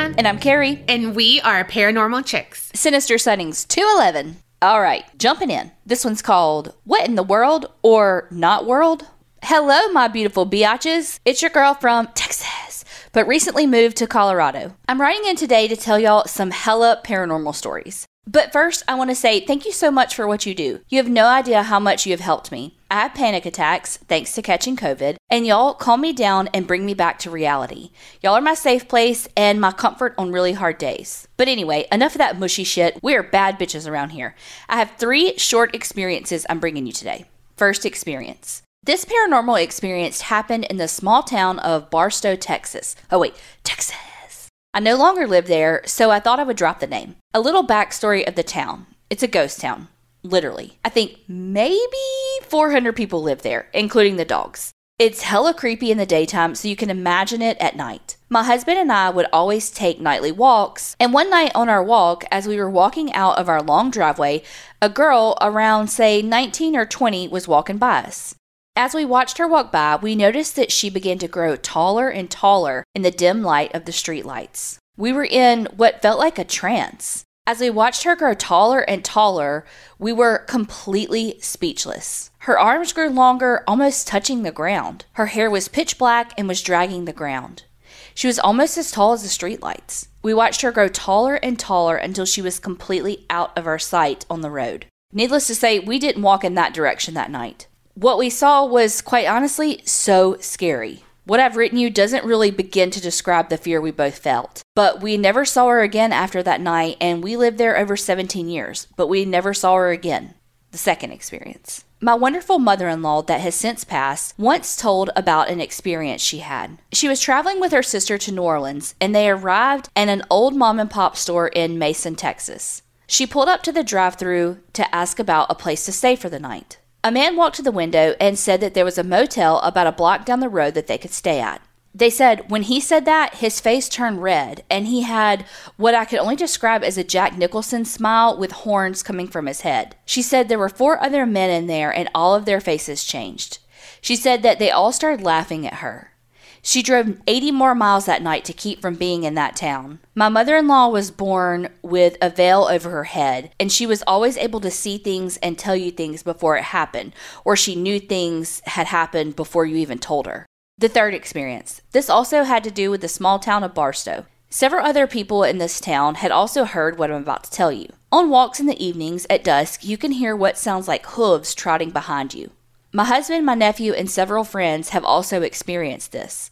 And I'm Carrie. And we are Paranormal Chicks. Sinister Sightings 211. All right, jumping in. This one's called What in the World or Not World? Hello, my beautiful biatches. It's your girl from Texas, but recently moved to Colorado. I'm writing in today to tell y'all some hella paranormal stories. But first, I want to say thank you so much for what you do. You have no idea how much you have helped me. I have panic attacks thanks to catching COVID, and y'all calm me down and bring me back to reality. Y'all are my safe place and my comfort on really hard days. But anyway, enough of that mushy shit. We are bad bitches around here. I have three short experiences I'm bringing you today. First experience. This paranormal experience happened in the small town of Barstow, Texas. Oh, wait, Texas. I no longer live there, so I thought I would drop the name. A little backstory of the town it's a ghost town, literally. I think maybe 400 people live there, including the dogs. It's hella creepy in the daytime, so you can imagine it at night. My husband and I would always take nightly walks, and one night on our walk, as we were walking out of our long driveway, a girl around, say, 19 or 20 was walking by us. As we watched her walk by, we noticed that she began to grow taller and taller in the dim light of the streetlights. We were in what felt like a trance. As we watched her grow taller and taller, we were completely speechless. Her arms grew longer, almost touching the ground. Her hair was pitch black and was dragging the ground. She was almost as tall as the streetlights. We watched her grow taller and taller until she was completely out of our sight on the road. Needless to say, we didn't walk in that direction that night. What we saw was, quite honestly, so scary. What I've written you doesn't really begin to describe the fear we both felt. But we never saw her again after that night, and we lived there over 17 years, but we never saw her again. The second experience. My wonderful mother in law, that has since passed, once told about an experience she had. She was traveling with her sister to New Orleans, and they arrived at an old mom and pop store in Mason, Texas. She pulled up to the drive through to ask about a place to stay for the night. A man walked to the window and said that there was a motel about a block down the road that they could stay at. They said when he said that, his face turned red and he had what I could only describe as a Jack Nicholson smile with horns coming from his head. She said there were four other men in there and all of their faces changed. She said that they all started laughing at her. She drove 80 more miles that night to keep from being in that town. My mother in law was born with a veil over her head, and she was always able to see things and tell you things before it happened, or she knew things had happened before you even told her. The third experience. This also had to do with the small town of Barstow. Several other people in this town had also heard what I'm about to tell you. On walks in the evenings at dusk, you can hear what sounds like hooves trotting behind you. My husband, my nephew, and several friends have also experienced this.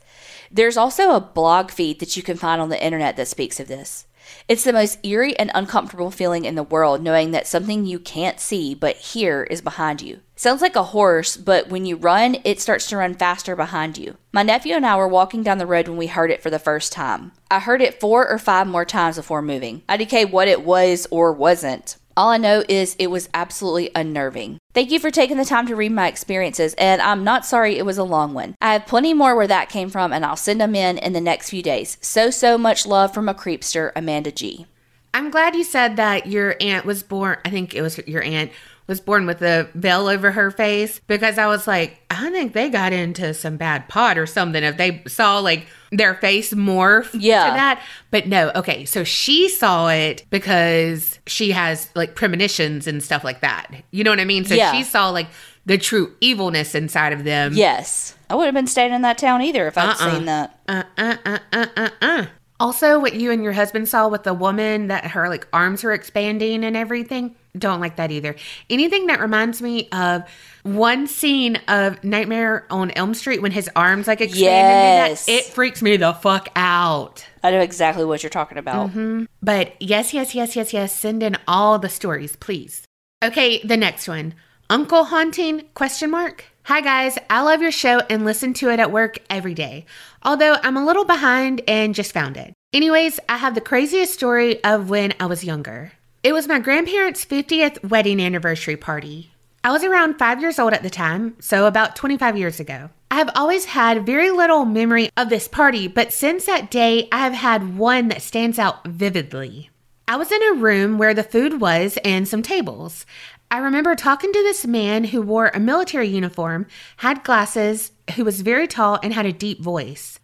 There's also a blog feed that you can find on the internet that speaks of this. It's the most eerie and uncomfortable feeling in the world knowing that something you can't see but hear is behind you. Sounds like a horse, but when you run, it starts to run faster behind you. My nephew and I were walking down the road when we heard it for the first time. I heard it four or five more times before moving. I decay what it was or wasn't. All I know is it was absolutely unnerving. Thank you for taking the time to read my experiences, and I'm not sorry it was a long one. I have plenty more where that came from, and I'll send them in in the next few days. So, so much love from a creepster, Amanda G. I'm glad you said that your aunt was born, I think it was your aunt was born with a veil over her face because I was like, I think they got into some bad pot or something if they saw like their face morph yeah. to that. But no, okay. So she saw it because she has like premonitions and stuff like that. You know what I mean? So Yeah. she saw like the true evilness inside of them. Yes. I would have been staying in that town either if I'd Uh-uh. seen that. Uh, uh, uh, uh, uh, uh. Also, what you and your husband saw with the woman that her like arms were expanding and everything, don't like that either. Anything that reminds me of one scene of Nightmare on Elm Street when his arms like expand Yes. that, it freaks me the fuck out. I know exactly what you're talking about. Mm-hmm. But yes, yes, yes, yes, yes, send in all the stories, please. Okay, the next one. Uncle haunting question mark. Hi guys, I love your show and listen to it at work every day. Although I'm a little behind and just found it. Anyways, I have the craziest story of when I was younger. It was my grandparents' 50th wedding anniversary party. I was around 5 years old at the time, so about 25 years ago. I have always had very little memory of this party, but since that day, I have had one that stands out vividly. I was in a room where the food was and some tables. I remember talking to this man who wore a military uniform, had glasses, who was very tall, and had a deep voice.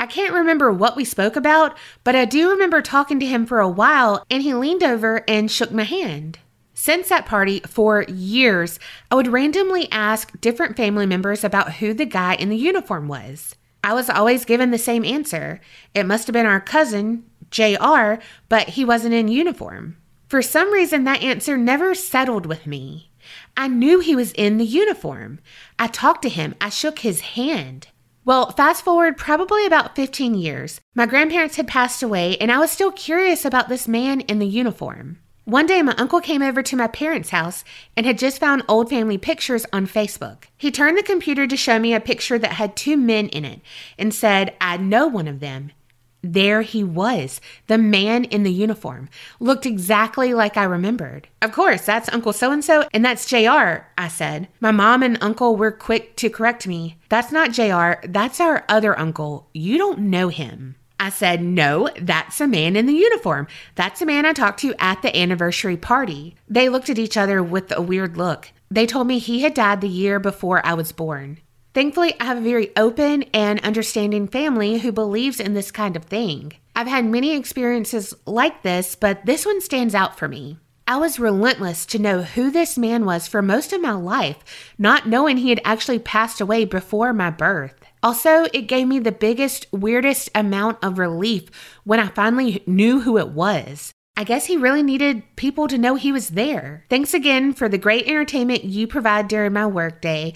I can't remember what we spoke about, but I do remember talking to him for a while and he leaned over and shook my hand. Since that party, for years, I would randomly ask different family members about who the guy in the uniform was. I was always given the same answer. It must have been our cousin, JR, but he wasn't in uniform. For some reason, that answer never settled with me. I knew he was in the uniform. I talked to him, I shook his hand. Well, fast forward probably about 15 years. My grandparents had passed away, and I was still curious about this man in the uniform. One day, my uncle came over to my parents' house and had just found old family pictures on Facebook. He turned the computer to show me a picture that had two men in it and said, I know one of them. There he was, the man in the uniform, looked exactly like I remembered. Of course, that's Uncle so and so, and that's JR, I said. My mom and uncle were quick to correct me. That's not JR, that's our other uncle. You don't know him. I said, No, that's a man in the uniform. That's a man I talked to at the anniversary party. They looked at each other with a weird look. They told me he had died the year before I was born. Thankfully, I have a very open and understanding family who believes in this kind of thing. I've had many experiences like this, but this one stands out for me. I was relentless to know who this man was for most of my life, not knowing he had actually passed away before my birth. Also, it gave me the biggest, weirdest amount of relief when I finally knew who it was. I guess he really needed people to know he was there. Thanks again for the great entertainment you provide during my workday.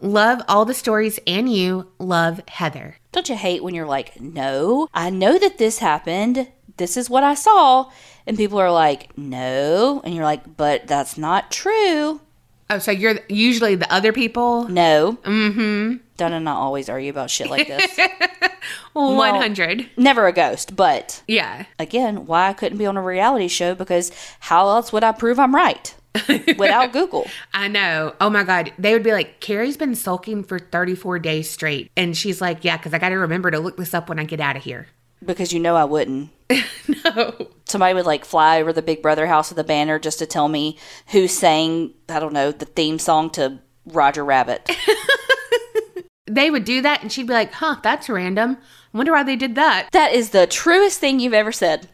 Love all the stories and you. Love Heather. Don't you hate when you're like, no, I know that this happened. This is what I saw. And people are like, no. And you're like, but that's not true. Oh, so you're usually the other people? No. Mm hmm. Donna and I always argue about shit like this. 100. Never a ghost, but Yeah. again, why I couldn't be on a reality show because how else would I prove I'm right without Google? I know. Oh my God. They would be like, Carrie's been sulking for 34 days straight. And she's like, Yeah, because I got to remember to look this up when I get out of here. Because you know I wouldn't. no. Somebody would like fly over the Big Brother house with a banner just to tell me who sang, I don't know, the theme song to Roger Rabbit. They would do that and she'd be like, Huh, that's random. I wonder why they did that. That is the truest thing you've ever said.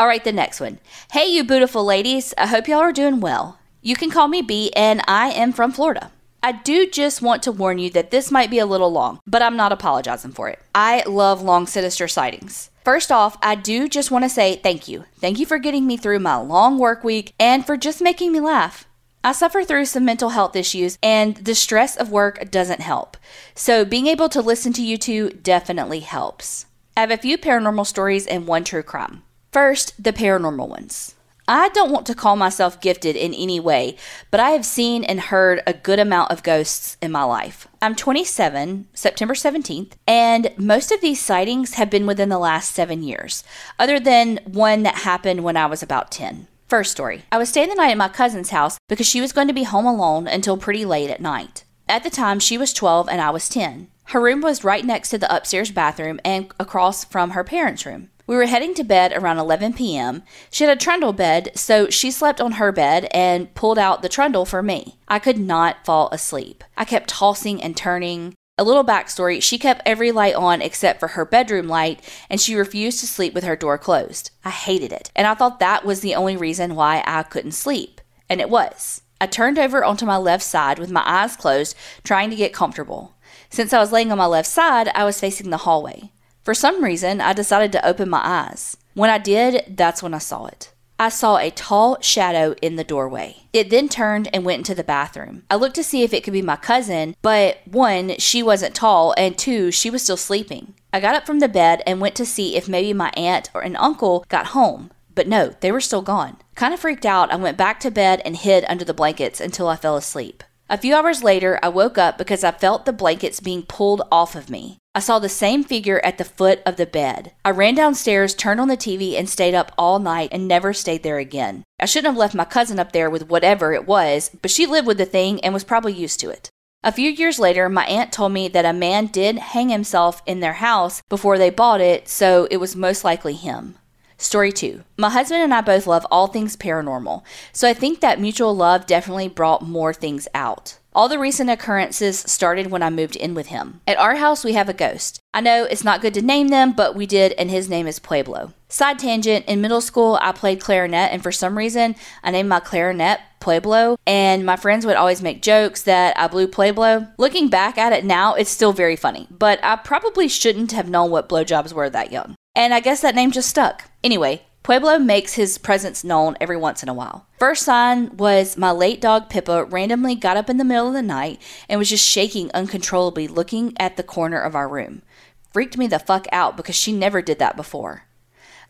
All right, the next one. Hey, you beautiful ladies. I hope y'all are doing well. You can call me B, and I am from Florida. I do just want to warn you that this might be a little long, but I'm not apologizing for it. I love long sinister sightings. First off, I do just want to say thank you. Thank you for getting me through my long work week and for just making me laugh. I suffer through some mental health issues, and the stress of work doesn't help. So, being able to listen to you two definitely helps. I have a few paranormal stories and one true crime. First, the paranormal ones. I don't want to call myself gifted in any way, but I have seen and heard a good amount of ghosts in my life. I'm 27, September 17th, and most of these sightings have been within the last seven years, other than one that happened when I was about 10. First story I was staying the night at my cousin's house because she was going to be home alone until pretty late at night. At the time, she was 12 and I was 10. Her room was right next to the upstairs bathroom and across from her parents' room. We were heading to bed around 11 p.m. She had a trundle bed, so she slept on her bed and pulled out the trundle for me. I could not fall asleep. I kept tossing and turning. A little backstory she kept every light on except for her bedroom light, and she refused to sleep with her door closed. I hated it, and I thought that was the only reason why I couldn't sleep. And it was. I turned over onto my left side with my eyes closed, trying to get comfortable. Since I was laying on my left side, I was facing the hallway. For some reason, I decided to open my eyes. When I did, that's when I saw it. I saw a tall shadow in the doorway. It then turned and went into the bathroom. I looked to see if it could be my cousin, but one, she wasn't tall, and two, she was still sleeping. I got up from the bed and went to see if maybe my aunt or an uncle got home, but no, they were still gone. Kind of freaked out, I went back to bed and hid under the blankets until I fell asleep. A few hours later, I woke up because I felt the blankets being pulled off of me. I saw the same figure at the foot of the bed. I ran downstairs, turned on the TV, and stayed up all night and never stayed there again. I shouldn't have left my cousin up there with whatever it was, but she lived with the thing and was probably used to it. A few years later, my aunt told me that a man did hang himself in their house before they bought it, so it was most likely him. Story 2. My husband and I both love all things paranormal, so I think that mutual love definitely brought more things out. All the recent occurrences started when I moved in with him. At our house, we have a ghost. I know it's not good to name them, but we did, and his name is Pueblo. Side tangent in middle school, I played clarinet, and for some reason, I named my clarinet Pueblo, and my friends would always make jokes that I blew Pueblo. Looking back at it now, it's still very funny, but I probably shouldn't have known what blowjobs were that young. And I guess that name just stuck. Anyway, Pueblo makes his presence known every once in a while. First sign was my late dog Pippa randomly got up in the middle of the night and was just shaking uncontrollably looking at the corner of our room. Freaked me the fuck out because she never did that before.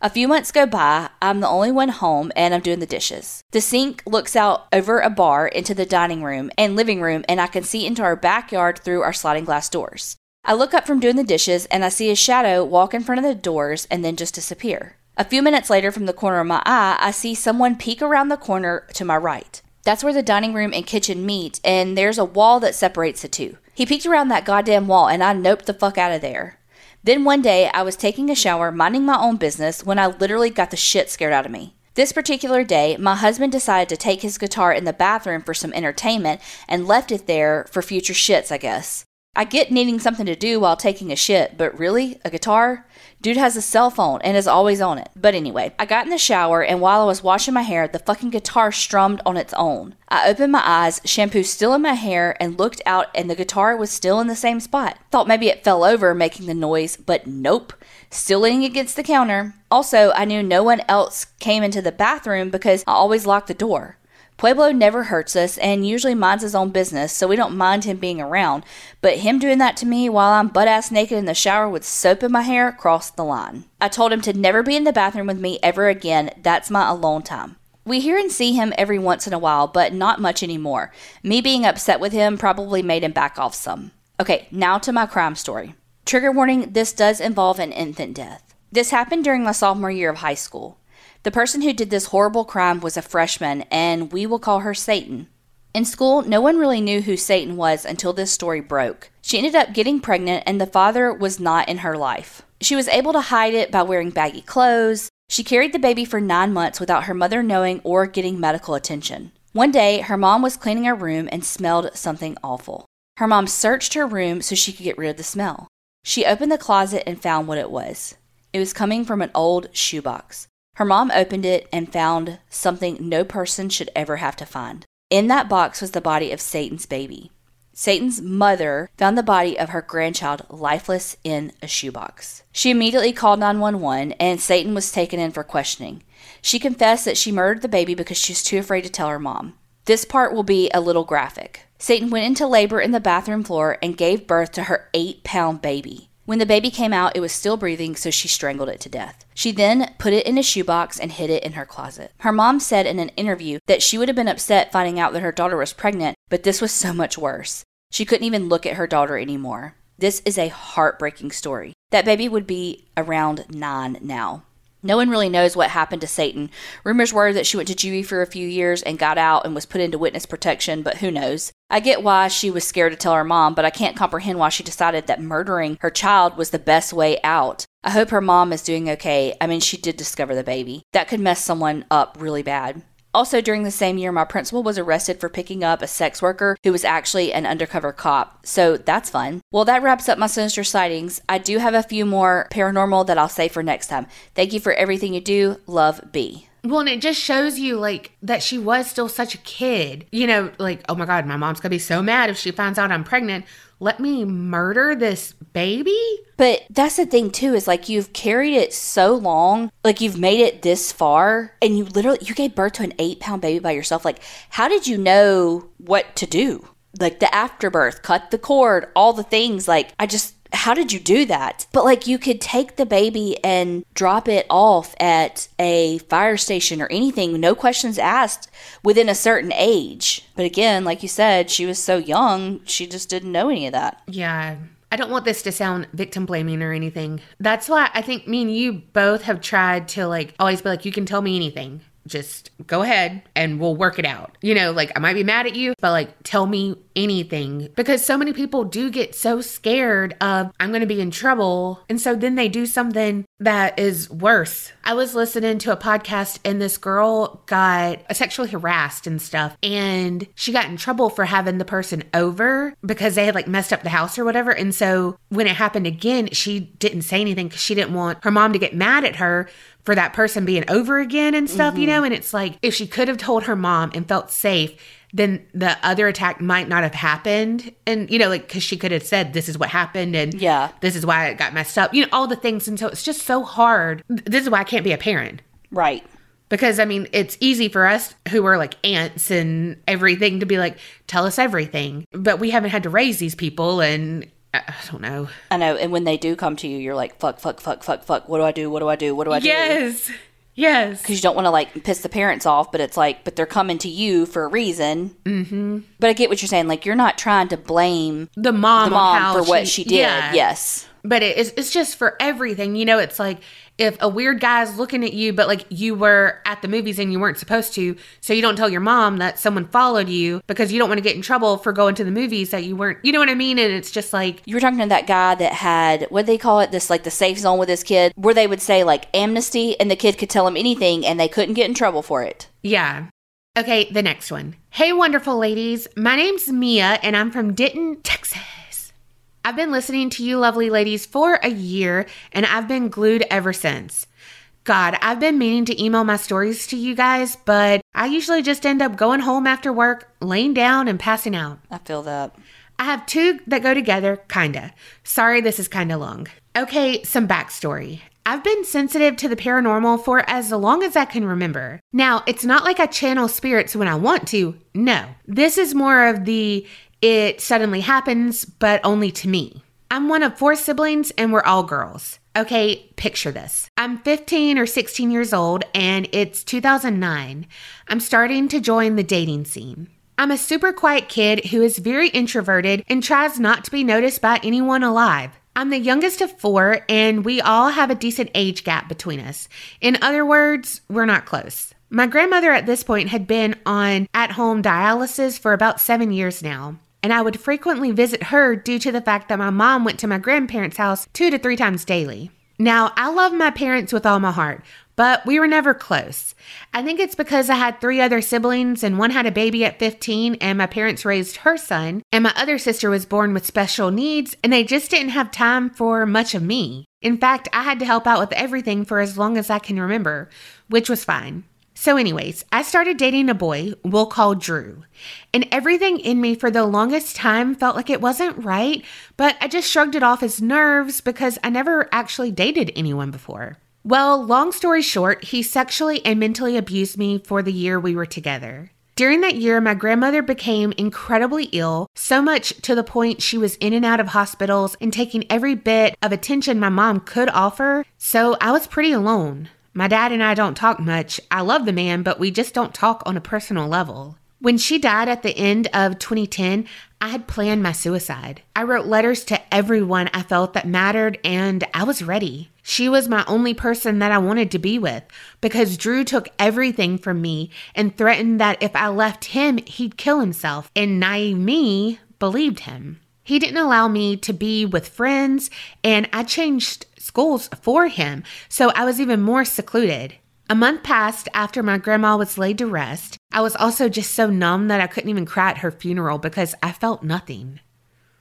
A few months go by, I'm the only one home and I'm doing the dishes. The sink looks out over a bar into the dining room and living room, and I can see into our backyard through our sliding glass doors. I look up from doing the dishes and I see a shadow walk in front of the doors and then just disappear. A few minutes later, from the corner of my eye, I see someone peek around the corner to my right. That's where the dining room and kitchen meet, and there's a wall that separates the two. He peeked around that goddamn wall, and I noped the fuck out of there. Then one day, I was taking a shower, minding my own business, when I literally got the shit scared out of me. This particular day, my husband decided to take his guitar in the bathroom for some entertainment and left it there for future shits, I guess. I get needing something to do while taking a shit, but really? A guitar? Dude has a cell phone and is always on it. But anyway, I got in the shower and while I was washing my hair, the fucking guitar strummed on its own. I opened my eyes, shampoo still in my hair, and looked out and the guitar was still in the same spot. Thought maybe it fell over making the noise, but nope. Still leaning against the counter. Also, I knew no one else came into the bathroom because I always locked the door. Pueblo never hurts us and usually minds his own business, so we don't mind him being around. But him doing that to me while I'm butt ass naked in the shower with soap in my hair crossed the line. I told him to never be in the bathroom with me ever again. That's my alone time. We hear and see him every once in a while, but not much anymore. Me being upset with him probably made him back off some. Okay, now to my crime story. Trigger warning this does involve an infant death. This happened during my sophomore year of high school. The person who did this horrible crime was a freshman, and we will call her Satan. In school, no one really knew who Satan was until this story broke. She ended up getting pregnant, and the father was not in her life. She was able to hide it by wearing baggy clothes. She carried the baby for nine months without her mother knowing or getting medical attention. One day, her mom was cleaning her room and smelled something awful. Her mom searched her room so she could get rid of the smell. She opened the closet and found what it was. It was coming from an old shoebox. Her mom opened it and found something no person should ever have to find. In that box was the body of Satan's baby. Satan's mother found the body of her grandchild lifeless in a shoebox. She immediately called 911 and Satan was taken in for questioning. She confessed that she murdered the baby because she was too afraid to tell her mom. This part will be a little graphic. Satan went into labor in the bathroom floor and gave birth to her eight pound baby. When the baby came out, it was still breathing, so she strangled it to death. She then put it in a shoebox and hid it in her closet. Her mom said in an interview that she would have been upset finding out that her daughter was pregnant, but this was so much worse. She couldn't even look at her daughter anymore. This is a heartbreaking story. That baby would be around nine now. No one really knows what happened to Satan. Rumors were that she went to juvie for a few years and got out and was put into witness protection, but who knows? I get why she was scared to tell her mom, but I can't comprehend why she decided that murdering her child was the best way out. I hope her mom is doing okay. I mean, she did discover the baby. That could mess someone up really bad. Also, during the same year, my principal was arrested for picking up a sex worker who was actually an undercover cop. So that's fun. Well, that wraps up my sinister sightings. I do have a few more paranormal that I'll say for next time. Thank you for everything you do. Love, B. Well, and it just shows you like that she was still such a kid. You know, like, oh my God, my mom's gonna be so mad if she finds out I'm pregnant let me murder this baby? But that's the thing too is like you've carried it so long, like you've made it this far, and you literally you gave birth to an eight pound baby by yourself. Like, how did you know what to do? Like the afterbirth, cut the cord, all the things. Like, I just how did you do that? But like you could take the baby and drop it off at a fire station or anything, no questions asked within a certain age. But again, like you said, she was so young, she just didn't know any of that. Yeah. I don't want this to sound victim blaming or anything. That's why I think me and you both have tried to like always be like, you can tell me anything just go ahead and we'll work it out. You know, like I might be mad at you, but like tell me anything because so many people do get so scared of I'm going to be in trouble. And so then they do something that is worse. I was listening to a podcast and this girl got sexually harassed and stuff, and she got in trouble for having the person over because they had like messed up the house or whatever. And so when it happened again, she didn't say anything because she didn't want her mom to get mad at her for that person being over again and stuff, you mm-hmm. know? And it's like if she could have told her mom and felt safe, then the other attack might not have happened. And, you know, like, because she could have said, this is what happened and Yeah. this is why it got messed up, you know, all the things. And so it's just so hard. This is why I can't be a parent. Right. Because I mean, it's easy for us who are like aunts and everything to be like, tell us everything. But we haven't had to raise these people and I don't know. I know. And when they do come to you, you're like, fuck, fuck, fuck, fuck, fuck. What do I do? What do I do? What do I do? Yes. Yes. Because you don't want to like piss the parents off, but it's like, but they're coming to you for a reason. Mm-hmm. But I get what you're saying. Like, you're not trying to blame The mom, the mom for what she did. Yeah. Yes. But it- it's, it's just for everything. You know, it's like if a weird guy's looking at you, but like you were at the movies and you weren't supposed to, so you don't tell your mom that someone followed you because you don't want to get in trouble for going to the movies that you weren't, you know what I mean? And it's just like, You were talking to that guy that had, what do they call it? This, like, the safe zone with his kid, where they would say, like, amnesty, and the kid could tell him anything and they couldn't get in trouble for it. yeah. Okay, the next one. Hey, wonderful ladies. My name's Mia and I'm from Denton, Texas. I've been listening to you lovely ladies for a year and I've been glued ever since. God, I've been meaning to email my stories to you guys, but I usually just end up going home after work, laying down, and passing out. I feel that. I have two that go together, kinda. Sorry, this is kinda long. Okay, some backstory. I've been sensitive to the paranormal for as long as I can remember. Now, it's not like I channel spirits when I want to. No. This is more of the it suddenly happens, but only to me. I'm one of four siblings and we're all girls. Okay, picture this. I'm 15 or 16 years old and it's 2009. I'm starting to join the dating scene. I'm a super quiet kid who is very introverted and tries not to be noticed by anyone alive. I'm the youngest of four, and we all have a decent age gap between us. In other words, we're not close. My grandmother at this point had been on at home dialysis for about seven years now, and I would frequently visit her due to the fact that my mom went to my grandparents' house two to three times daily. Now, I love my parents with all my heart, but we were never close. I think it's because I had three other siblings, and one had a baby at 15, and my parents raised her son, and my other sister was born with special needs, and they just didn't have time for much of me. In fact, I had to help out with everything for as long as I can remember, which was fine. So, anyways, I started dating a boy we'll call Drew. And everything in me for the longest time felt like it wasn't right, but I just shrugged it off as nerves because I never actually dated anyone before. Well, long story short, he sexually and mentally abused me for the year we were together. During that year, my grandmother became incredibly ill, so much to the point she was in and out of hospitals and taking every bit of attention my mom could offer, so I was pretty alone. My dad and I don't talk much. I love the man, but we just don't talk on a personal level. When she died at the end of 2010, I had planned my suicide. I wrote letters to everyone I felt that mattered, and I was ready. She was my only person that I wanted to be with because Drew took everything from me and threatened that if I left him, he'd kill himself. And naive me believed him. He didn't allow me to be with friends, and I changed schools for him, so I was even more secluded. A month passed after my grandma was laid to rest. I was also just so numb that I couldn't even cry at her funeral because I felt nothing.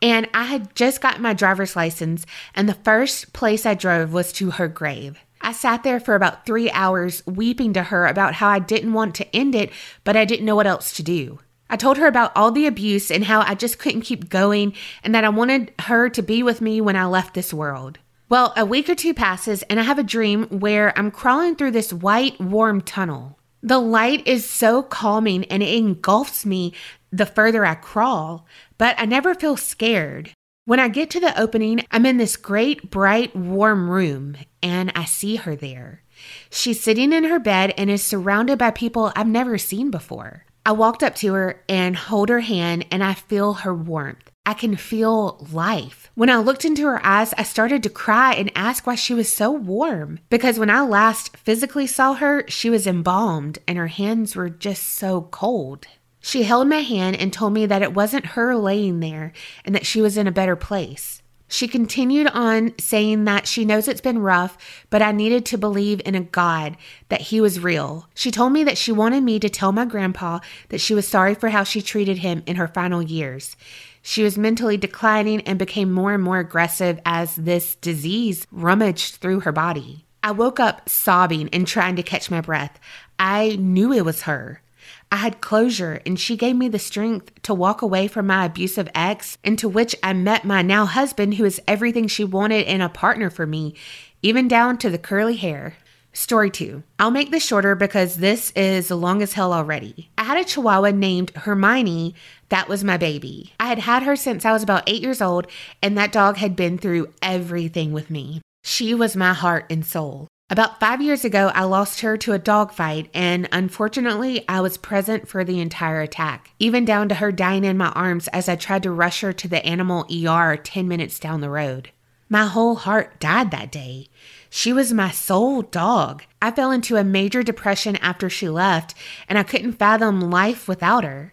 And I had just gotten my driver's license, and the first place I drove was to her grave. I sat there for about three hours weeping to her about how I didn't want to end it, but I didn't know what else to do. I told her about all the abuse and how I just couldn't keep going and that I wanted her to be with me when I left this world. Well, a week or two passes and I have a dream where I'm crawling through this white, warm tunnel. The light is so calming and it engulfs me the further I crawl, but I never feel scared. When I get to the opening, I'm in this great, bright, warm room and I see her there. She's sitting in her bed and is surrounded by people I've never seen before. I walked up to her and hold her hand and I feel her warmth. I can feel life. When I looked into her eyes, I started to cry and ask why she was so warm. Because when I last physically saw her, she was embalmed and her hands were just so cold. She held my hand and told me that it wasn't her laying there and that she was in a better place. She continued on saying that she knows it's been rough, but I needed to believe in a God, that He was real. She told me that she wanted me to tell my grandpa that she was sorry for how she treated him in her final years. She was mentally declining and became more and more aggressive as this disease rummaged through her body. I woke up sobbing and trying to catch my breath. I knew it was her. I had closure, and she gave me the strength to walk away from my abusive ex, into which I met my now husband, who is everything she wanted in a partner for me, even down to the curly hair. Story two. I'll make this shorter because this is long as hell already. I had a chihuahua named Hermione that was my baby. I had had her since I was about eight years old, and that dog had been through everything with me. She was my heart and soul. About five years ago, I lost her to a dog fight, and unfortunately, I was present for the entire attack, even down to her dying in my arms as I tried to rush her to the animal ER 10 minutes down the road. My whole heart died that day. She was my sole dog. I fell into a major depression after she left, and I couldn't fathom life without her.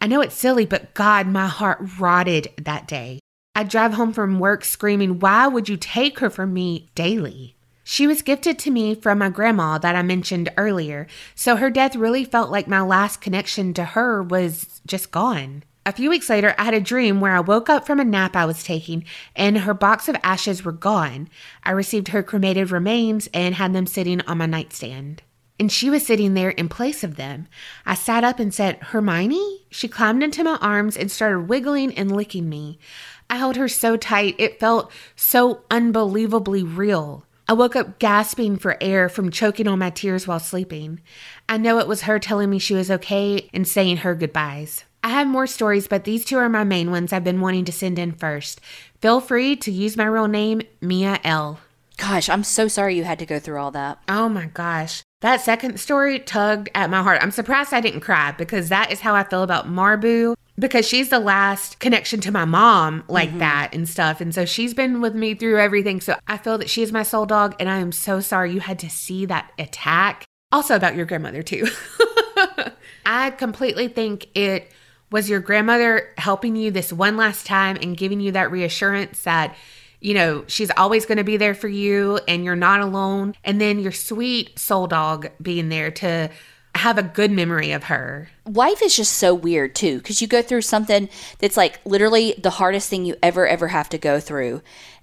I know it's silly, but God, my heart rotted that day. I'd drive home from work screaming, Why would you take her from me daily? She was gifted to me from my grandma that I mentioned earlier, so her death really felt like my last connection to her was just gone. A few weeks later, I had a dream where I woke up from a nap I was taking and her box of ashes were gone. I received her cremated remains and had them sitting on my nightstand. And she was sitting there in place of them. I sat up and said, Hermione? She climbed into my arms and started wiggling and licking me. I held her so tight, it felt so unbelievably real. I woke up gasping for air from choking on my tears while sleeping. I know it was her telling me she was okay and saying her goodbyes. I have more stories, but these two are my main ones I've been wanting to send in first. Feel free to use my real name, Mia L. Gosh, I'm so sorry you had to go through all that. Oh my gosh. That second story tugged at my heart. I'm surprised I didn't cry because that is how I feel about Marbu because she's the last connection to my mom like mm-hmm. that and stuff. And so she's been with me through everything. So I feel that she is my soul dog. And I am so sorry you had to see that attack. Also about your grandmother, too. I completely think it was your grandmother helping you this one last time and giving you that reassurance that you know, she's always going to be there for you and you're not alone. And then your sweet soul dog being there to have a good memory of her. Wife is just so weird too, because you go through something that's like literally the hardest thing you ever, ever have to go through.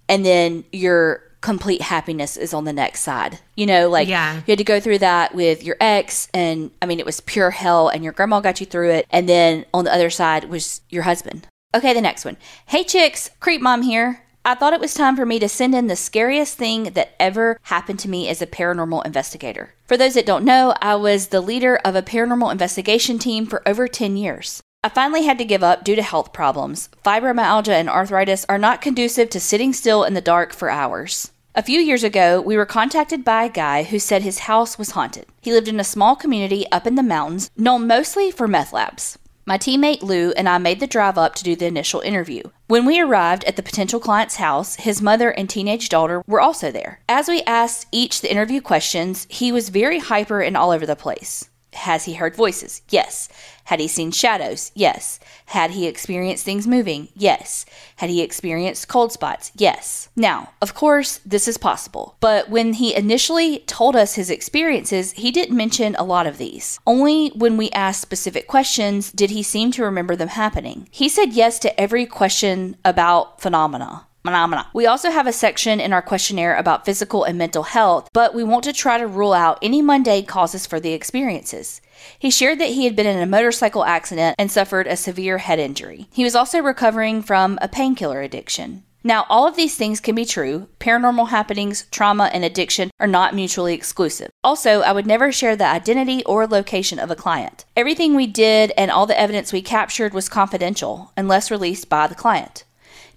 And then your complete happiness is on the next side. You know, like yeah. you had to go through that with your ex, and I mean, it was pure hell, and your grandma got you through it. And then on the other side was your husband. Okay, the next one. Hey, chicks, Creep Mom here. I thought it was time for me to send in the scariest thing that ever happened to me as a paranormal investigator. For those that don't know, I was the leader of a paranormal investigation team for over 10 years. I finally had to give up due to health problems. Fibromyalgia and arthritis are not conducive to sitting still in the dark for hours. A few years ago, we were contacted by a guy who said his house was haunted. He lived in a small community up in the mountains, known mostly for meth labs. My teammate Lou and I made the drive up to do the initial interview. When we arrived at the potential client's house, his mother and teenage daughter were also there. As we asked each the interview questions, he was very hyper and all over the place. Has he heard voices? Yes. Had he seen shadows? Yes. Had he experienced things moving? Yes. Had he experienced cold spots? Yes. Now, of course, this is possible, but when he initially told us his experiences, he didn't mention a lot of these. Only when we asked specific questions did he seem to remember them happening. He said yes to every question about phenomena phenomena. We also have a section in our questionnaire about physical and mental health, but we want to try to rule out any mundane causes for the experiences. He shared that he had been in a motorcycle accident and suffered a severe head injury. He was also recovering from a painkiller addiction. Now, all of these things can be true. Paranormal happenings, trauma, and addiction are not mutually exclusive. Also, I would never share the identity or location of a client. Everything we did and all the evidence we captured was confidential unless released by the client.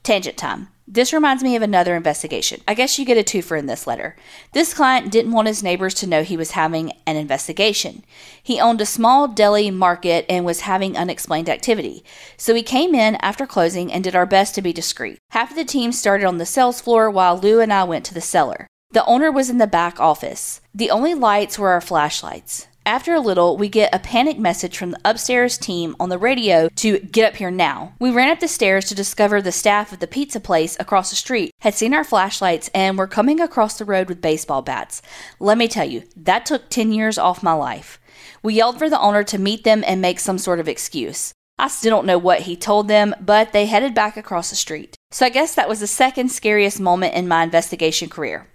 Tangent time. This reminds me of another investigation. I guess you get a twofer in this letter. This client didn't want his neighbors to know he was having an investigation. He owned a small deli market and was having unexplained activity. So we came in after closing and did our best to be discreet. Half of the team started on the sales floor while Lou and I went to the cellar. The owner was in the back office. The only lights were our flashlights. After a little, we get a panic message from the upstairs team on the radio to get up here now. We ran up the stairs to discover the staff of the pizza place across the street had seen our flashlights and were coming across the road with baseball bats. Let me tell you, that took 10 years off my life. We yelled for the owner to meet them and make some sort of excuse. I still don't know what he told them, but they headed back across the street. So I guess that was the second scariest moment in my investigation career.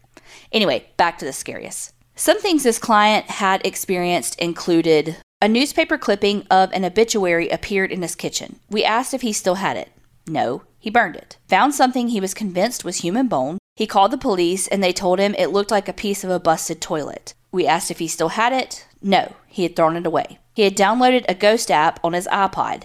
Anyway, back to the scariest. Some things this client had experienced included a newspaper clipping of an obituary appeared in his kitchen. We asked if he still had it. No, he burned it. Found something he was convinced was human bone. He called the police and they told him it looked like a piece of a busted toilet. We asked if he still had it. No, he had thrown it away. He had downloaded a ghost app on his iPod.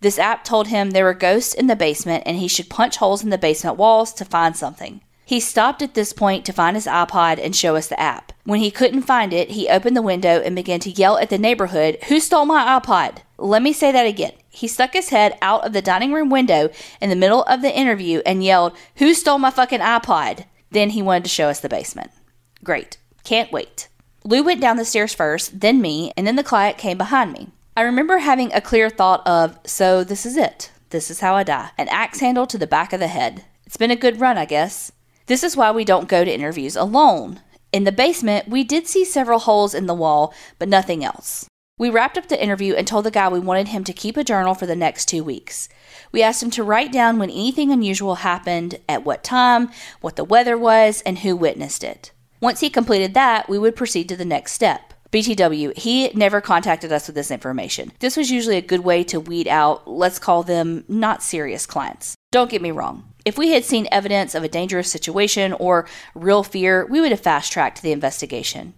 This app told him there were ghosts in the basement and he should punch holes in the basement walls to find something. He stopped at this point to find his iPod and show us the app. When he couldn't find it, he opened the window and began to yell at the neighborhood, Who stole my iPod? Let me say that again. He stuck his head out of the dining room window in the middle of the interview and yelled, Who stole my fucking iPod? Then he wanted to show us the basement. Great. Can't wait. Lou went down the stairs first, then me, and then the client came behind me. I remember having a clear thought of, so this is it. This is how I die. An axe handle to the back of the head. It's been a good run, I guess. This is why we don't go to interviews alone. In the basement, we did see several holes in the wall, but nothing else. We wrapped up the interview and told the guy we wanted him to keep a journal for the next two weeks. We asked him to write down when anything unusual happened, at what time, what the weather was, and who witnessed it. Once he completed that, we would proceed to the next step. BTW, he never contacted us with this information. This was usually a good way to weed out, let's call them not serious clients. Don't get me wrong. If we had seen evidence of a dangerous situation or real fear, we would have fast tracked the investigation.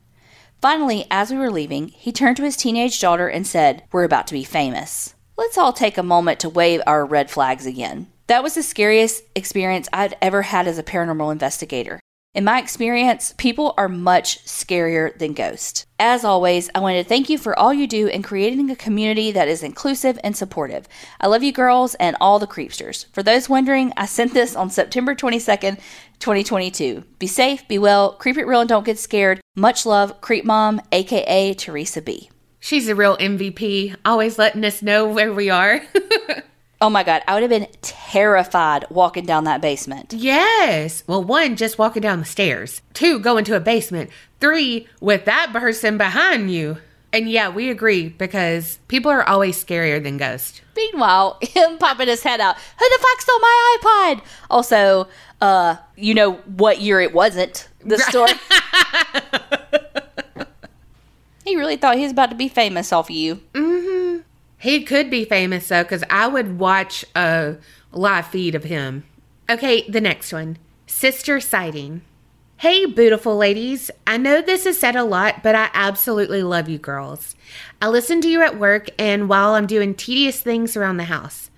Finally, as we were leaving, he turned to his teenage daughter and said, We're about to be famous. Let's all take a moment to wave our red flags again. That was the scariest experience I'd ever had as a paranormal investigator. In my experience, people are much scarier than ghosts. As always, I want to thank you for all you do in creating a community that is inclusive and supportive. I love you girls and all the creepsters. For those wondering, I sent this on September 22nd, 2022. Be safe, be well, creep it real and don't get scared. Much love, Creep Mom, aka Teresa B. She's a real MVP, always letting us know where we are. Oh my God, I would have been terrified walking down that basement. yes. Well, one, just walking down the stairs. Two, going to a basement. Three, with that person behind you. And yeah, we agree because people are always scarier than ghosts. Meanwhile, him popping his head out, who the fuck stole my iPod? Also, uh, you know what year it wasn't, the story. he really thought he was about to be famous off of you. He could be famous though, because I would watch a live feed of him. Okay, the next one Sinister Sighting. Hey, beautiful ladies. I know this is said a lot, but I absolutely love you girls. I listen to you at work and while I'm doing tedious things around the house.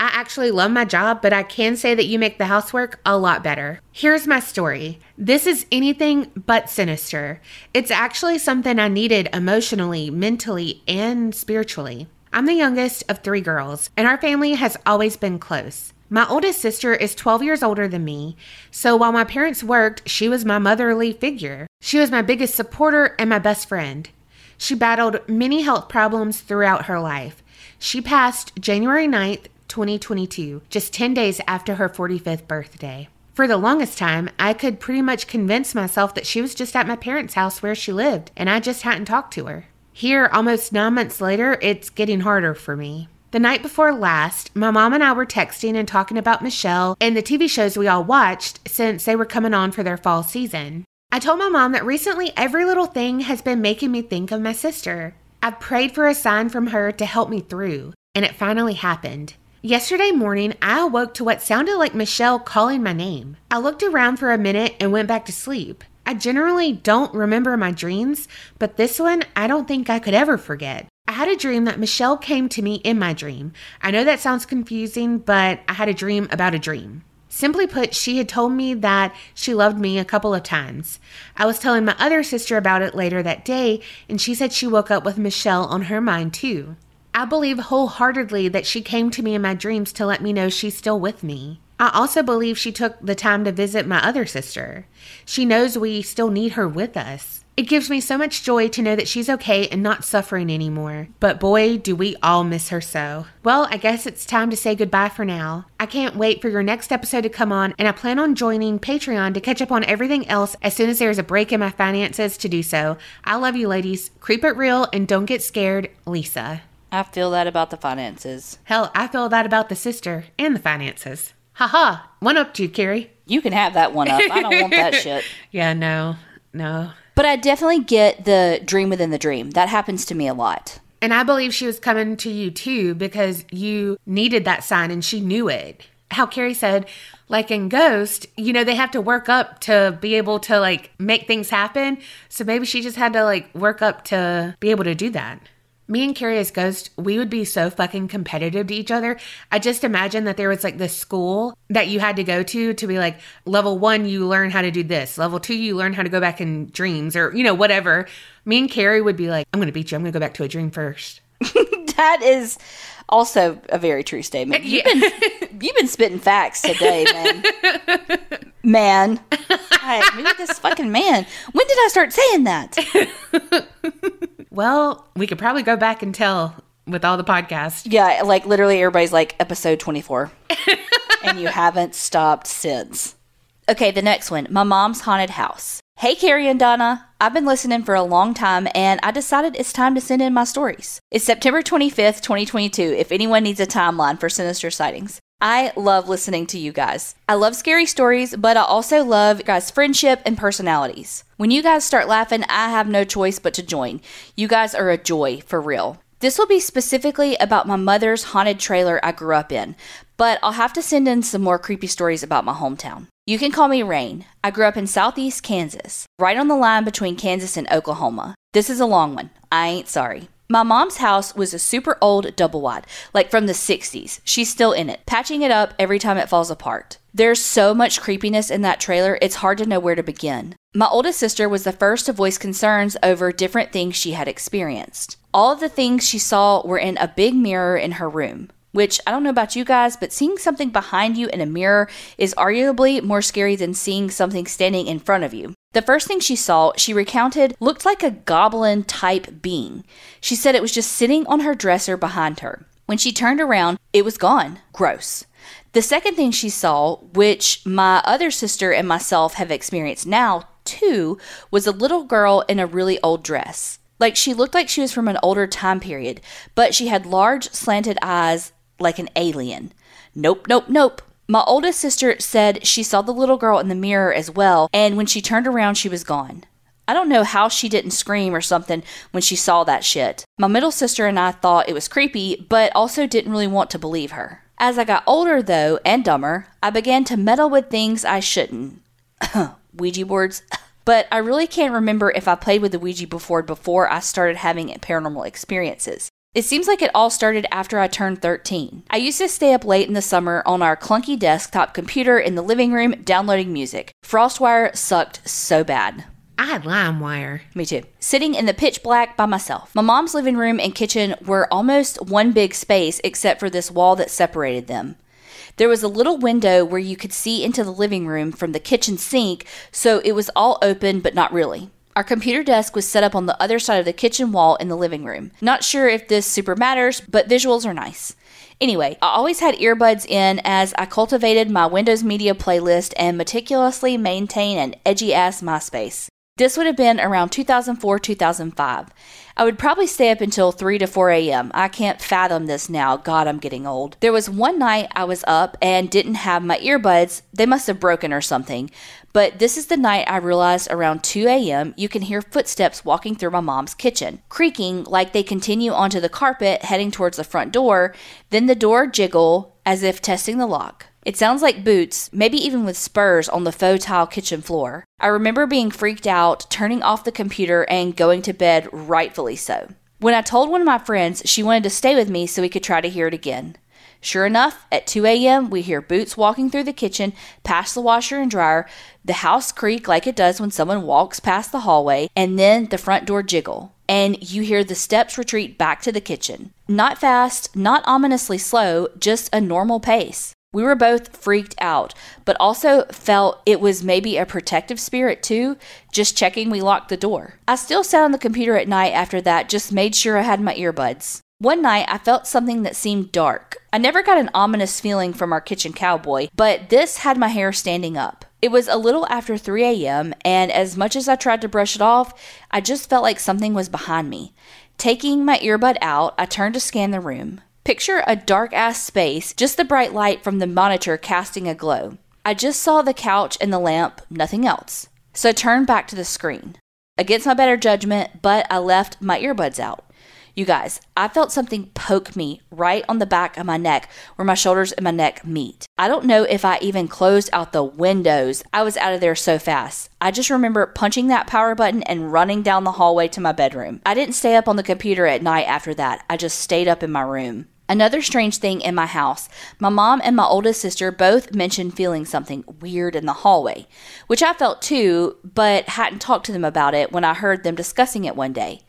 I actually love my job, but I can say that you make the housework a lot better. Here's my story. This is anything but sinister. It's actually something I needed emotionally, mentally, and spiritually. I'm the youngest of three girls, and our family has always been close. My oldest sister is 12 years older than me, so while my parents worked, she was my motherly figure. She was my biggest supporter and my best friend. She battled many health problems throughout her life. She passed January 9th, 2022, just 10 days after her 45th birthday. For the longest time, I could pretty much convince myself that she was just at my parents' house where she lived, and I just hadn't talked to her. Here, almost nine months later, it's getting harder for me. The night before last, my mom and I were texting and talking about Michelle and the TV shows we all watched since they were coming on for their fall season. I told my mom that recently every little thing has been making me think of my sister. I've prayed for a sign from her to help me through, and it finally happened. Yesterday morning, I awoke to what sounded like Michelle calling my name. I looked around for a minute and went back to sleep. I generally don't remember my dreams, but this one I don't think I could ever forget. I had a dream that Michelle came to me in my dream. I know that sounds confusing, but I had a dream about a dream. Simply put, she had told me that she loved me a couple of times. I was telling my other sister about it later that day, and she said she woke up with Michelle on her mind too. I believe wholeheartedly that she came to me in my dreams to let me know she's still with me. I also believe she took the time to visit my other sister. She knows we still need her with us. It gives me so much joy to know that she's okay and not suffering anymore. But boy, do we all miss her so. Well, I guess it's time to say goodbye for now. I can't wait for your next episode to come on, and I plan on joining Patreon to catch up on everything else as soon as there's a break in my finances to do so. I love you, ladies. Creep it real and don't get scared, Lisa. I feel that about the finances. Hell, I feel that about the sister and the finances. Haha, one up to you, Carrie. You can have that one up. I don't want that shit. Yeah, no, no. But I definitely get the dream within the dream. That happens to me a lot. And I believe she was coming to you too because you needed that sign and she knew it. How Carrie said, like in Ghost, you know, they have to work up to be able to like make things happen. So maybe she just had to like work up to be able to do that. Me and Carrie as Ghost, we would be so fucking competitive to each other. I just imagine that there was like this school that you had to go to to be like, level one, you learn how to do this. Level two, you learn how to go back in dreams or, you know, whatever. Me and Carrie would be like, I'm going to beat you. I'm going to go back to a dream first. that is also a very true statement. You've been you've been spitting facts today, man. man. Maybe this fucking man. When did I start saying that? Well, we could probably go back and tell with all the podcasts. Yeah, like literally everybody's like episode 24. and you haven't stopped since. Okay, the next one. My mom's haunted house. Hey, Carrie and Donna. I've been listening for a long time and I decided it's time to send in my stories. It's September 25th, 2022, if anyone needs a timeline for sinister sightings. I love listening to you guys. I love scary stories, but I also love guys' friendship and personalities. When you guys start laughing, I have no choice but to join. You guys are a joy, for real. This will be specifically about my mother's haunted trailer I grew up in, but I'll have to send in some more creepy stories about my hometown. You can call me Rain. I grew up in southeast Kansas, right on the line between Kansas and Oklahoma. This is a long one. I ain't sorry. My mom's house was a super old double wide, like from the 60s. She's still in it, patching it up every time it falls apart. There's so much creepiness in that trailer, it's hard to know where to begin. My oldest sister was the first to voice concerns over different things she had experienced. All of the things she saw were in a big mirror in her room which I don't know about you guys, but seeing something behind you in a mirror is arguably more scary than seeing something standing in front of you. The first thing she saw, she recounted, looked like a goblin type being. She said it was just sitting on her dresser behind her. When she turned around, it was gone. Gross. The second thing she saw, which my other sister and myself have experienced now too, was a little girl in a really old dress. Like she looked like she was from an older time period, but she had large slanted eyes like an alien. Nope, nope, nope. My oldest sister said she saw the little girl in the mirror as well, and when she turned around, she was gone. I don't know how she didn't scream or something when she saw that shit. My middle sister and I thought it was creepy, but also didn't really want to believe her. As I got older, though, and dumber, I began to meddle with things I shouldn't. Ouija boards. but I really can't remember if I played with the Ouija board before I started having paranormal experiences. It seems like it all started after I turned 13. I used to stay up late in the summer on our clunky desktop computer in the living room downloading music. Frostwire sucked so bad. I had LimeWire. Me too. Sitting in the pitch black by myself. My mom's living room and kitchen were almost one big space except for this wall that separated them. There was a little window where you could see into the living room from the kitchen sink, so it was all open but not really. Our computer desk was set up on the other side of the kitchen wall in the living room. Not sure if this super matters, but visuals are nice. Anyway, I always had earbuds in as I cultivated my Windows Media playlist and meticulously maintain an edgy ass MySpace. This would have been around 2004 2005. I would probably stay up until 3 to 4 a.m. I can't fathom this now. God, I'm getting old. There was one night I was up and didn't have my earbuds. They must have broken or something. But this is the night I realized around 2 a.m. you can hear footsteps walking through my mom's kitchen, creaking like they continue onto the carpet heading towards the front door. Then the door jiggle as if testing the lock. It sounds like boots, maybe even with spurs on the faux tile kitchen floor. I remember being freaked out, turning off the computer, and going to bed, rightfully so. When I told one of my friends, she wanted to stay with me so we could try to hear it again. Sure enough, at 2 a.m., we hear boots walking through the kitchen, past the washer and dryer, the house creak like it does when someone walks past the hallway, and then the front door jiggle. And you hear the steps retreat back to the kitchen. Not fast, not ominously slow, just a normal pace. We were both freaked out, but also felt it was maybe a protective spirit too, just checking we locked the door. I still sat on the computer at night after that, just made sure I had my earbuds. One night, I felt something that seemed dark. I never got an ominous feeling from our kitchen cowboy, but this had my hair standing up. It was a little after 3 a.m., and as much as I tried to brush it off, I just felt like something was behind me. Taking my earbud out, I turned to scan the room. Picture a dark ass space, just the bright light from the monitor casting a glow. I just saw the couch and the lamp, nothing else. So I turned back to the screen. Against my better judgment, but I left my earbuds out. You guys, I felt something poke me right on the back of my neck where my shoulders and my neck meet. I don't know if I even closed out the windows. I was out of there so fast. I just remember punching that power button and running down the hallway to my bedroom. I didn't stay up on the computer at night after that. I just stayed up in my room. Another strange thing in my house, my mom and my oldest sister both mentioned feeling something weird in the hallway, which I felt too, but hadn't talked to them about it when I heard them discussing it one day.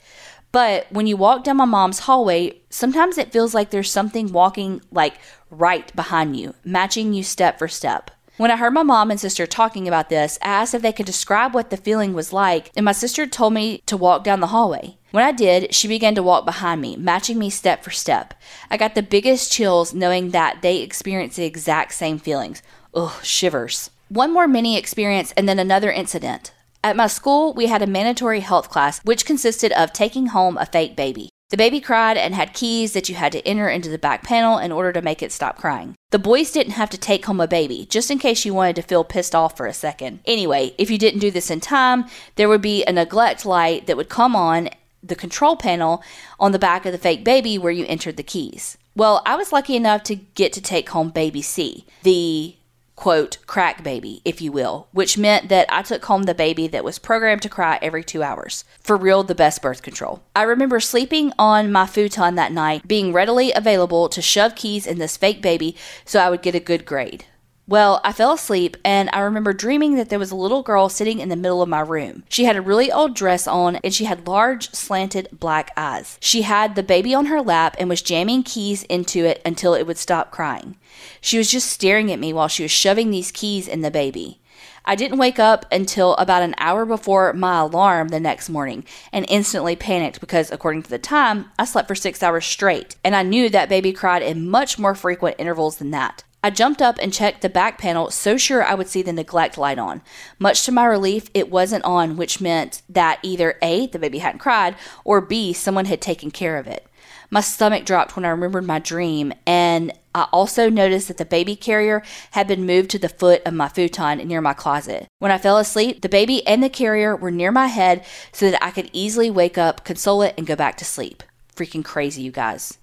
But when you walk down my mom's hallway, sometimes it feels like there's something walking like right behind you, matching you step for step. When I heard my mom and sister talking about this, I asked if they could describe what the feeling was like, and my sister told me to walk down the hallway. When I did, she began to walk behind me, matching me step for step. I got the biggest chills knowing that they experienced the exact same feelings. Ugh, shivers. One more mini experience and then another incident. At my school, we had a mandatory health class, which consisted of taking home a fake baby. The baby cried and had keys that you had to enter into the back panel in order to make it stop crying. The boys didn't have to take home a baby, just in case you wanted to feel pissed off for a second. Anyway, if you didn't do this in time, there would be a neglect light that would come on the control panel on the back of the fake baby where you entered the keys. Well, I was lucky enough to get to take home baby C, the quote, crack baby, if you will, which meant that I took home the baby that was programmed to cry every two hours. For real, the best birth control. I remember sleeping on my futon that night, being readily available to shove keys in this fake baby so I would get a good grade. Well, I fell asleep and I remember dreaming that there was a little girl sitting in the middle of my room. She had a really old dress on and she had large, slanted black eyes. She had the baby on her lap and was jamming keys into it until it would stop crying. She was just staring at me while she was shoving these keys in the baby. I didn't wake up until about an hour before my alarm the next morning and instantly panicked because, according to the time, I slept for six hours straight, and I knew that baby cried in much more frequent intervals than that. I jumped up and checked the back panel, so sure I would see the neglect light on. Much to my relief, it wasn't on, which meant that either A, the baby hadn't cried, or B, someone had taken care of it. My stomach dropped when I remembered my dream, and I also noticed that the baby carrier had been moved to the foot of my futon near my closet. When I fell asleep, the baby and the carrier were near my head so that I could easily wake up, console it, and go back to sleep. Freaking crazy, you guys.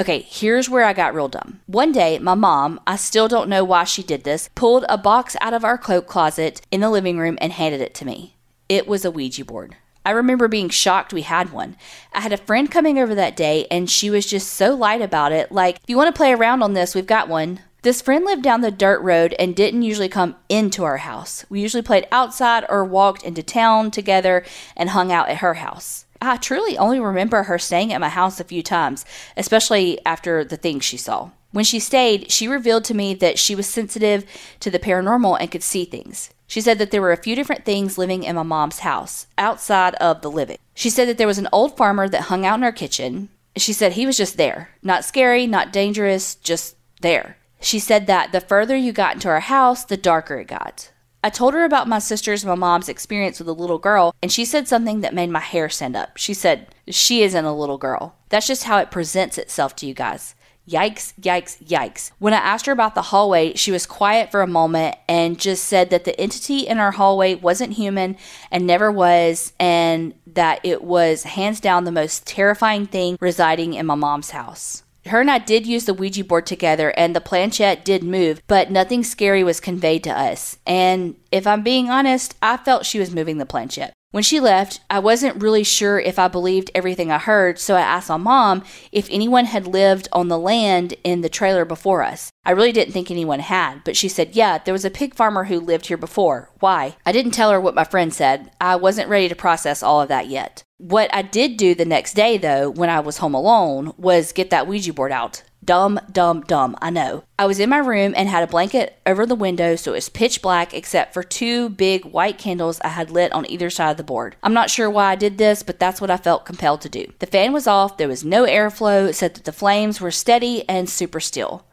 Okay, here's where I got real dumb. One day, my mom, I still don't know why she did this, pulled a box out of our cloak closet in the living room and handed it to me. It was a Ouija board. I remember being shocked we had one. I had a friend coming over that day and she was just so light about it, like, if you want to play around on this, we've got one. This friend lived down the dirt road and didn't usually come into our house. We usually played outside or walked into town together and hung out at her house. I truly only remember her staying at my house a few times, especially after the things she saw. When she stayed, she revealed to me that she was sensitive to the paranormal and could see things. She said that there were a few different things living in my mom's house, outside of the living. She said that there was an old farmer that hung out in her kitchen. She said he was just there. Not scary, not dangerous, just there. She said that the further you got into our house, the darker it got. I told her about my sister's my mom's experience with a little girl, and she said something that made my hair stand up. She said, She isn't a little girl. That's just how it presents itself to you guys. Yikes, yikes, yikes. When I asked her about the hallway, she was quiet for a moment and just said that the entity in our hallway wasn't human and never was, and that it was hands down the most terrifying thing residing in my mom's house. Her and I did use the Ouija board together, and the planchette did move, but nothing scary was conveyed to us. And if I'm being honest, I felt she was moving the planchette. When she left, I wasn't really sure if I believed everything I heard, so I asked my mom if anyone had lived on the land in the trailer before us. I really didn't think anyone had, but she said, Yeah, there was a pig farmer who lived here before. Why? I didn't tell her what my friend said. I wasn't ready to process all of that yet. What I did do the next day, though, when I was home alone, was get that Ouija board out Dumb, dumb, dumb. I know. I was in my room and had a blanket over the window so it was pitch black except for two big white candles I had lit on either side of the board. I'm not sure why I did this, but that's what I felt compelled to do. The fan was off, there was no airflow except that the flames were steady and super still.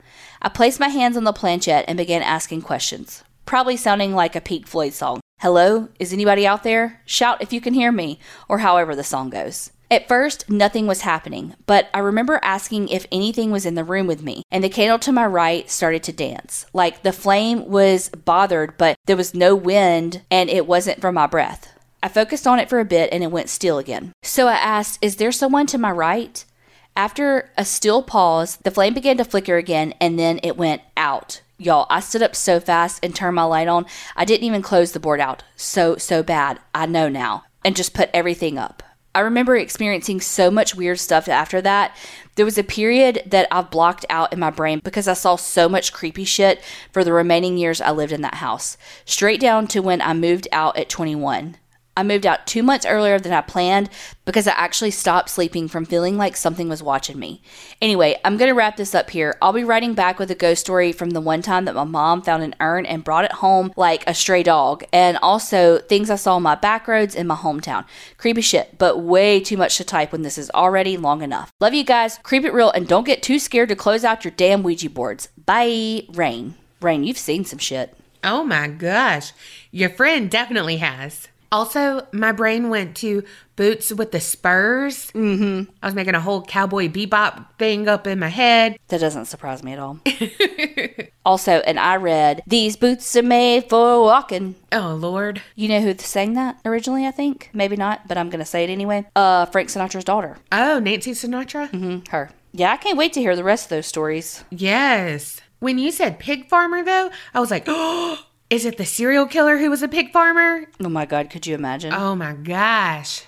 I placed my hands on the planchette and began asking questions, probably sounding like a Pink Floyd song. Hello? Is anybody out there? Shout if you can hear me, or however the song goes. At first, nothing was happening, but I remember asking if anything was in the room with me, and the candle to my right started to dance. Like the flame was bothered, but there was no wind and it wasn't from my breath. I focused on it for a bit and it went still again. So I asked, Is there someone to my right? After a still pause, the flame began to flicker again and then it went out. Y'all, I stood up so fast and turned my light on, I didn't even close the board out. So, so bad. I know now. And just put everything up. I remember experiencing so much weird stuff after that. There was a period that I've blocked out in my brain because I saw so much creepy shit for the remaining years I lived in that house, straight down to when I moved out at 21. I moved out two months earlier than I planned because I actually stopped sleeping from feeling like something was watching me. Anyway, I'm going to wrap this up here. I'll be writing back with a ghost story from the one time that my mom found an urn and brought it home like a stray dog, and also things I saw on my back roads in my hometown. Creepy shit, but way too much to type when this is already long enough. Love you guys. Creep it real and don't get too scared to close out your damn Ouija boards. Bye, Rain. Rain, you've seen some shit. Oh my gosh. Your friend definitely has. Also, my brain went to boots with the spurs. Mm-hmm. I was making a whole cowboy bebop thing up in my head. That doesn't surprise me at all. also, and I read, These boots are made for walking. Oh, Lord. You know who sang that originally, I think? Maybe not, but I'm going to say it anyway. Uh, Frank Sinatra's daughter. Oh, Nancy Sinatra? Mm-hmm, her. Yeah, I can't wait to hear the rest of those stories. Yes. When you said pig farmer, though, I was like, oh, is it the serial killer who was a pig farmer? Oh my God, could you imagine? Oh my gosh.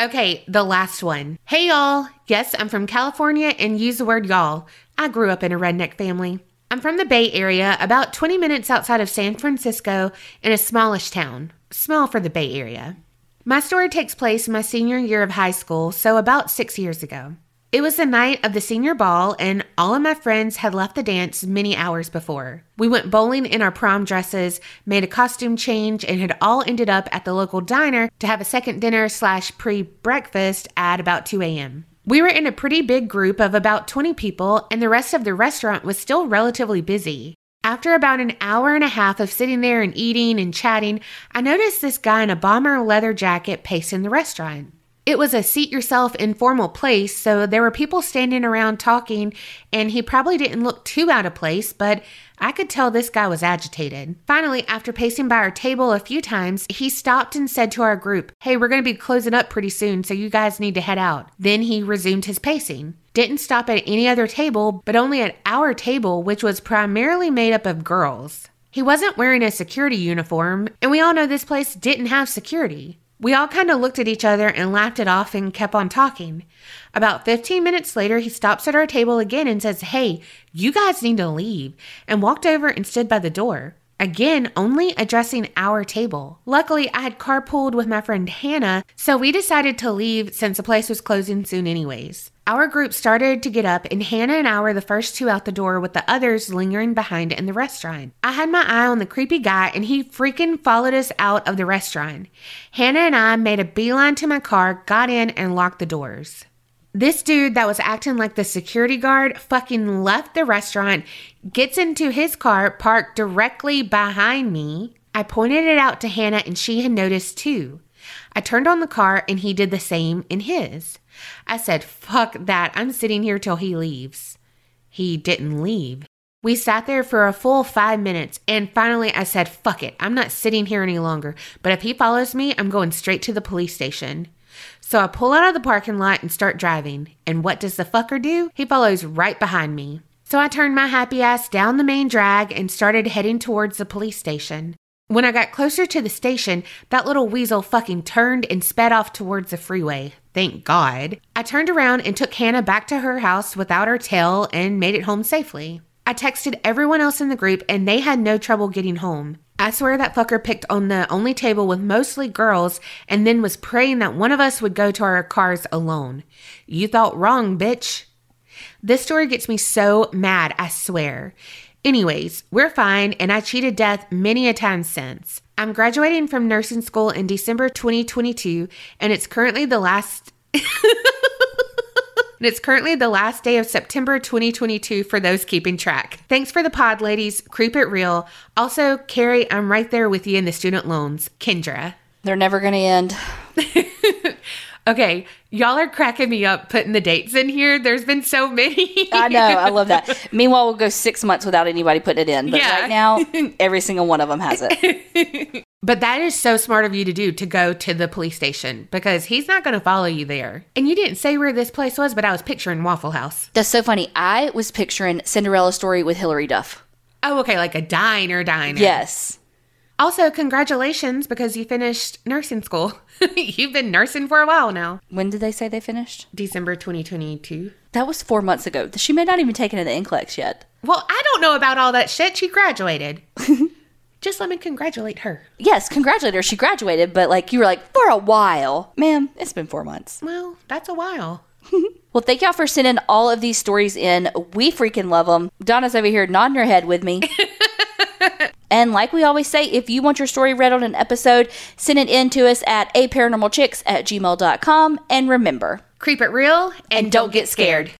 Okay, the last one. Hey y'all. Yes, I'm from California and use the word y'all. I grew up in a redneck family. I'm from the Bay Area, about 20 minutes outside of San Francisco, in a smallish town. Small for the Bay Area. My story takes place in my senior year of high school, so about six years ago. It was the night of the senior ball, and all of my friends had left the dance many hours before. We went bowling in our prom dresses, made a costume change, and had all ended up at the local diner to have a second dinner slash pre breakfast at about 2 a.m. We were in a pretty big group of about 20 people, and the rest of the restaurant was still relatively busy. After about an hour and a half of sitting there and eating and chatting, I noticed this guy in a bomber leather jacket pacing the restaurant. It was a seat yourself informal place, so there were people standing around talking, and he probably didn't look too out of place, but I could tell this guy was agitated. Finally, after pacing by our table a few times, he stopped and said to our group, Hey, we're going to be closing up pretty soon, so you guys need to head out. Then he resumed his pacing. Didn't stop at any other table, but only at our table, which was primarily made up of girls. He wasn't wearing a security uniform, and we all know this place didn't have security. We all kind of looked at each other and laughed it off and kept on talking. About 15 minutes later, he stops at our table again and says, Hey, you guys need to leave, and walked over and stood by the door. Again, only addressing our table. Luckily, I had carpooled with my friend Hannah, so we decided to leave since the place was closing soon, anyways. Our group started to get up, and Hannah and I were the first two out the door with the others lingering behind in the restaurant. I had my eye on the creepy guy, and he freaking followed us out of the restaurant. Hannah and I made a beeline to my car, got in, and locked the doors. This dude that was acting like the security guard fucking left the restaurant, gets into his car parked directly behind me. I pointed it out to Hannah and she had noticed too. I turned on the car and he did the same in his. I said, fuck that, I'm sitting here till he leaves. He didn't leave. We sat there for a full five minutes, and finally I said, fuck it, I'm not sitting here any longer, but if he follows me, I'm going straight to the police station. So I pull out of the parking lot and start driving. And what does the fucker do? He follows right behind me. So I turned my happy ass down the main drag and started heading towards the police station. When I got closer to the station, that little weasel fucking turned and sped off towards the freeway. Thank God. I turned around and took Hannah back to her house without her tail and made it home safely. I texted everyone else in the group and they had no trouble getting home. I swear that fucker picked on the only table with mostly girls and then was praying that one of us would go to our cars alone. You thought wrong, bitch. This story gets me so mad, I swear. Anyways, we're fine, and I cheated death many a time since. I'm graduating from nursing school in December 2022, and it's currently the last. And it's currently the last day of September 2022 for those keeping track. Thanks for the pod, ladies. Creep it real. Also, Carrie, I'm right there with you in the student loans. Kendra. They're never going to end. Okay, y'all are cracking me up putting the dates in here. There's been so many. I know. I love that. Meanwhile, we'll go six months without anybody putting it in. But Yeah. right now, every single one of them has it. But that is so smart of you to do to go to the police station because he's not going to follow you there. And you didn't say where this place was, but I was picturing Waffle House. That's so funny. I was picturing Cinderella story with Hilary Duff. Oh, okay, like a diner diner. Yes. Also, congratulations because you finished nursing school. You've been nursing for a while now. When did they say they finished? December 2022. That was four months ago. She may not even taken it the NCLEX yet. Well, I don't know about all that shit. She graduated. Just let me congratulate her. Yes, congratulate her. She graduated, but like you were like, for a while. Ma'am, it's been four months. Well, that's a while. Well, thank y'all for sending all of these stories in. We freaking love them. Donna's over here nodding her head with me. And like we always say, if you want your story read on an episode, send it in to us at aparanormalchicks at gmail.com. And remember, Creep it real and, don't get scared.